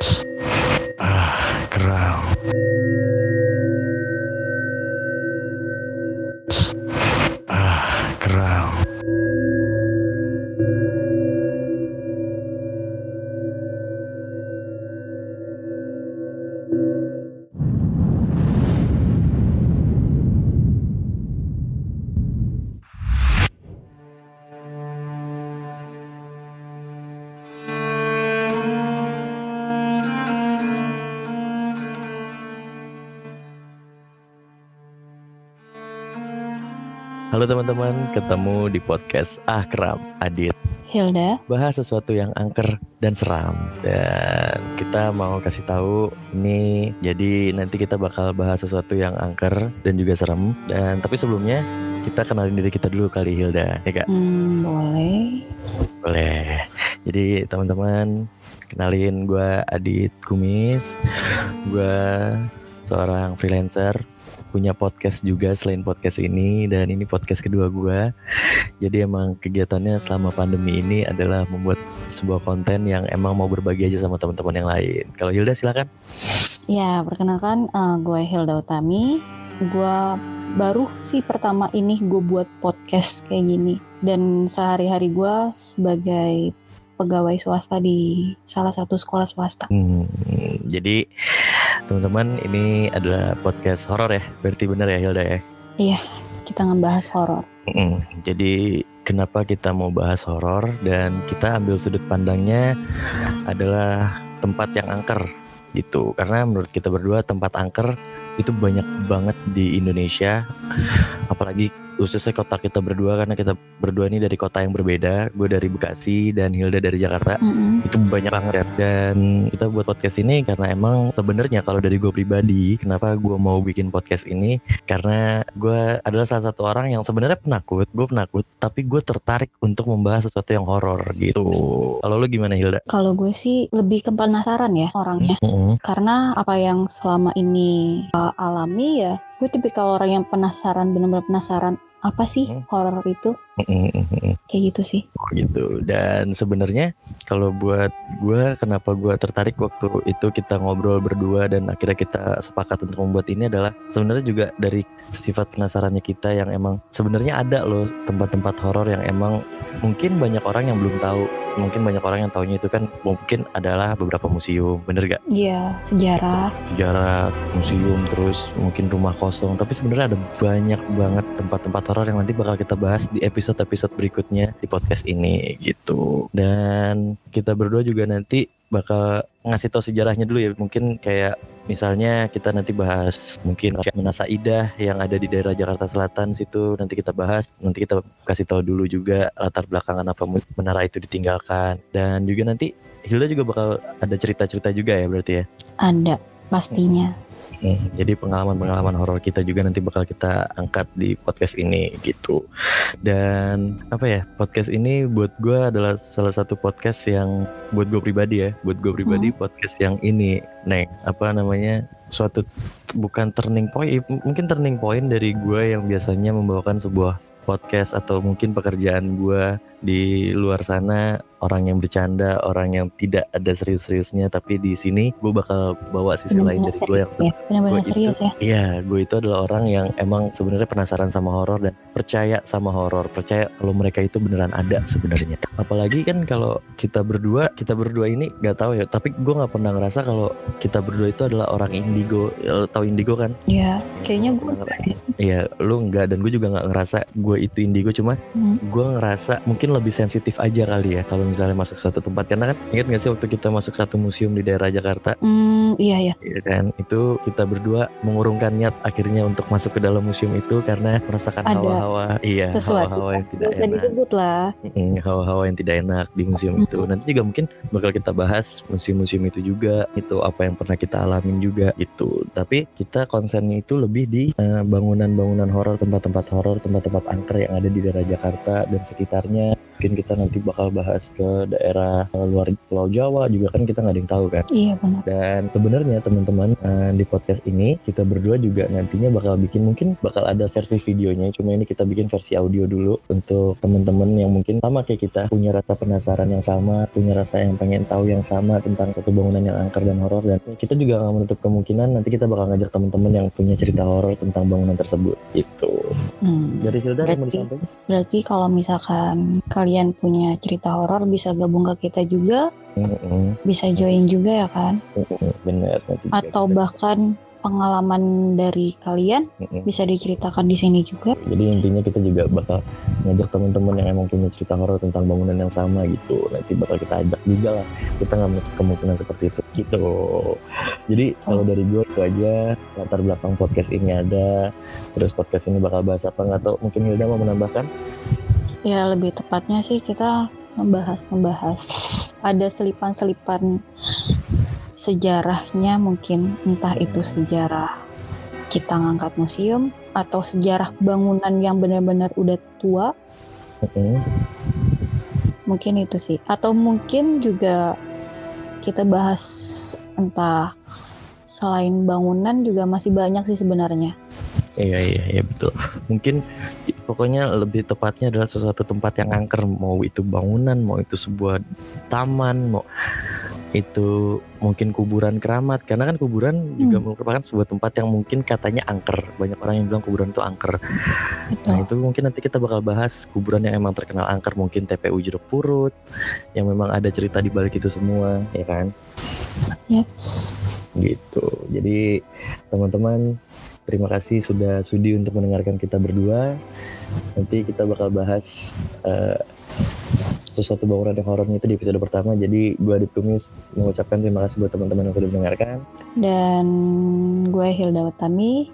It's Halo teman-teman, ketemu di podcast Akram Adit. Hilda, Bahas sesuatu yang angker dan seram. Dan kita mau kasih tahu ini jadi nanti kita bakal bahas sesuatu yang angker dan juga serem. Dan tapi sebelumnya kita kenalin diri kita dulu kali Hilda, ya kak? hmm, boleh. Boleh. Jadi teman-teman kenalin gue Adit Kumis. Gue seorang freelancer punya podcast juga selain podcast ini dan ini podcast kedua gue. Jadi emang kegiatannya selama pandemi ini adalah membuat sebuah konten yang emang mau berbagi aja sama teman-teman yang lain. Kalau Hilda silakan. Ya, perkenalkan eh, gue Hilda Utami. Gue baru sih pertama ini gue buat podcast kayak gini. Dan sehari-hari gue sebagai pegawai swasta di salah satu sekolah swasta. Hmm, jadi teman-teman ini adalah podcast horor ya. Berarti benar ya Hilda ya. Kita ngebahas horor. Mm, Jadi kenapa kita mau bahas horor dan kita ambil sudut pandangnya adalah tempat yang angker gitu. Karena menurut kita berdua tempat angker itu banyak banget di Indonesia. Apalagi khususnya kota kita berdua karena kita berdua ini dari kota yang berbeda. Gue dari Bekasi dan Hilda dari Jakarta Mm-mm. itu banyak banget ya. dan kita buat podcast ini karena emang sebenarnya kalau dari gue pribadi kenapa gue mau bikin podcast ini karena gue adalah salah satu orang yang sebenarnya penakut gue penakut tapi gue tertarik untuk membahas sesuatu yang horor gitu kalau lu gimana Hilda? Kalau gue sih lebih ke penasaran ya orangnya. Mm-mm. Karena apa yang selama ini uh, alami ya, gue tipikal orang yang penasaran, bener-bener penasaran. Apa sih Hmm. horor itu? Mm-mm, mm-mm. Kayak gitu sih. gitu dan sebenarnya kalau buat gue kenapa gue tertarik waktu itu kita ngobrol berdua dan akhirnya kita sepakat untuk membuat ini adalah sebenarnya juga dari sifat penasarannya kita yang emang sebenarnya ada loh tempat-tempat horor yang emang mungkin banyak orang yang belum tahu mungkin banyak orang yang taunya itu kan mungkin adalah beberapa museum bener gak Iya, sejarah. sejarah museum terus mungkin rumah kosong tapi sebenarnya ada banyak banget tempat-tempat horor yang nanti bakal kita bahas di episode-episode berikutnya di podcast ini gitu. Dan kita berdua juga nanti bakal ngasih tahu sejarahnya dulu ya. Mungkin kayak misalnya kita nanti bahas mungkin kayak Menasa Idah yang ada di daerah Jakarta Selatan situ. Nanti kita bahas nanti kita kasih tahu dulu juga latar belakangan apa menara itu ditinggalkan. Dan juga nanti Hilda juga bakal ada cerita-cerita juga ya berarti ya? Ada, pastinya. Hmm, jadi pengalaman-pengalaman horor kita juga nanti bakal kita angkat di podcast ini gitu. Dan apa ya podcast ini buat gue adalah salah satu podcast yang buat gue pribadi ya, buat gue pribadi podcast yang ini, neng. Apa namanya suatu bukan turning point, mungkin turning point dari gue yang biasanya membawakan sebuah podcast atau mungkin pekerjaan gue di luar sana orang yang bercanda, orang yang tidak ada serius-seriusnya, tapi di sini gue bakal bawa sisi lain dari gue yang ya. Benar-benar Gua itu- serius ya. Iya, gue itu adalah orang yang emang sebenarnya penasaran sama horor dan percaya sama horor, percaya kalau mereka itu beneran ada sebenarnya. Apalagi kan kalau kita berdua, kita berdua ini nggak tahu ya, tapi gue nggak pernah ngerasa kalau kita berdua itu adalah orang indigo. Ya, tahu indigo kan? Iya, kayaknya gue Iya, lu nggak dan gue juga nggak ngerasa gue itu indigo, cuma Hmm. gue ngerasa mungkin lebih sensitif aja kali ya kalau misalnya masuk suatu tempat. Karena kan ingat nggak sih waktu kita masuk satu museum di daerah Jakarta? Hmm, iya ya. Iya kan? Itu kita berdua mengurungkan niat akhirnya untuk masuk ke dalam museum itu karena merasakan hawa-hawa iya hawa-hawa yang tidak enak. disebut lah. Mm, hawa-hawa yang tidak enak di museum Mm. itu nanti juga mungkin bakal kita bahas museum-museum itu juga itu apa yang pernah kita alamin juga gitu. Tapi kita konsennya itu lebih di eh, bangunan-bangunan horor tempat-tempat horor tempat-tempat angker yang ada di daerah Jakarta dan sekitarnya mungkin kita nanti bakal bahas ke daerah uh, luar Pulau Jawa juga kan kita nggak ada yang tahu kan Iya benar. dan sebenarnya teman-teman uh, di podcast ini kita berdua juga nantinya bakal bikin mungkin bakal ada versi videonya cuma ini kita bikin versi audio dulu untuk teman-teman yang mungkin sama kayak kita punya rasa penasaran yang sama punya rasa yang pengen tahu yang sama tentang satu bangunan yang angker dan horor dan kita juga nggak menutup kemungkinan nanti kita bakal ngajak teman-teman yang punya cerita horor tentang bangunan tersebut gitu Hmm. dari Hilda yang mau Berarti- disampaikan Berarti kalau misalkan kalian punya cerita horor bisa gabung ke kita juga, Mm-mm, bisa join juga ya kan? nanti juga Atau bahkan pengalaman dari kalian Mm-mm. bisa diceritakan di sini juga. Jadi intinya kita juga bakal ngajak teman-teman yang emang punya cerita horor tentang bangunan yang sama gitu. Nanti bakal kita ajak juga lah. Kita nggak menutup kemungkinan seperti itu gitu. Jadi kalau dari gue itu aja latar belakang podcast ini ada. Terus podcast ini bakal bahas apa nggak tahu. Mungkin Hilda mau menambahkan? Ya lebih tepatnya sih kita membahas membahas ada selipan-selipan sejarahnya mungkin. Entah itu sejarah kita ngangkat museum atau sejarah bangunan yang benar-benar udah tua. Mm-mm. mungkin itu sih. Atau mungkin juga kita bahas entah selain bangunan juga masih banyak sih sebenarnya. Iya iya iya betul. Mungkin pokoknya lebih tepatnya adalah sesuatu tempat yang angker. Mau itu bangunan, mau itu sebuah taman, mau itu mungkin kuburan keramat. Karena kan kuburan juga merupakan sebuah tempat yang mungkin katanya angker. Banyak orang yang bilang kuburan itu angker. Nah itu mungkin nanti kita bakal bahas kuburan yang emang terkenal angker. Mungkin TPU Jeruk Purut, yang memang ada cerita di balik itu semua, ya kan? ya gitu. Jadi teman-teman terima kasih sudah sudi untuk mendengarkan kita berdua. Nanti kita bakal bahas eh, sesuatu bangunan yang horornya itu di episode pertama. Jadi gue Adit Kumis mengucapkan terima kasih buat teman-teman yang sudah mendengarkan. dan gue Hilda Watami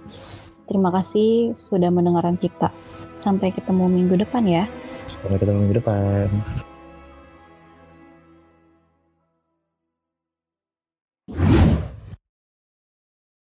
terima kasih sudah mendengarkan kita sampai ketemu minggu depan ya Sampai ketemu minggu depan.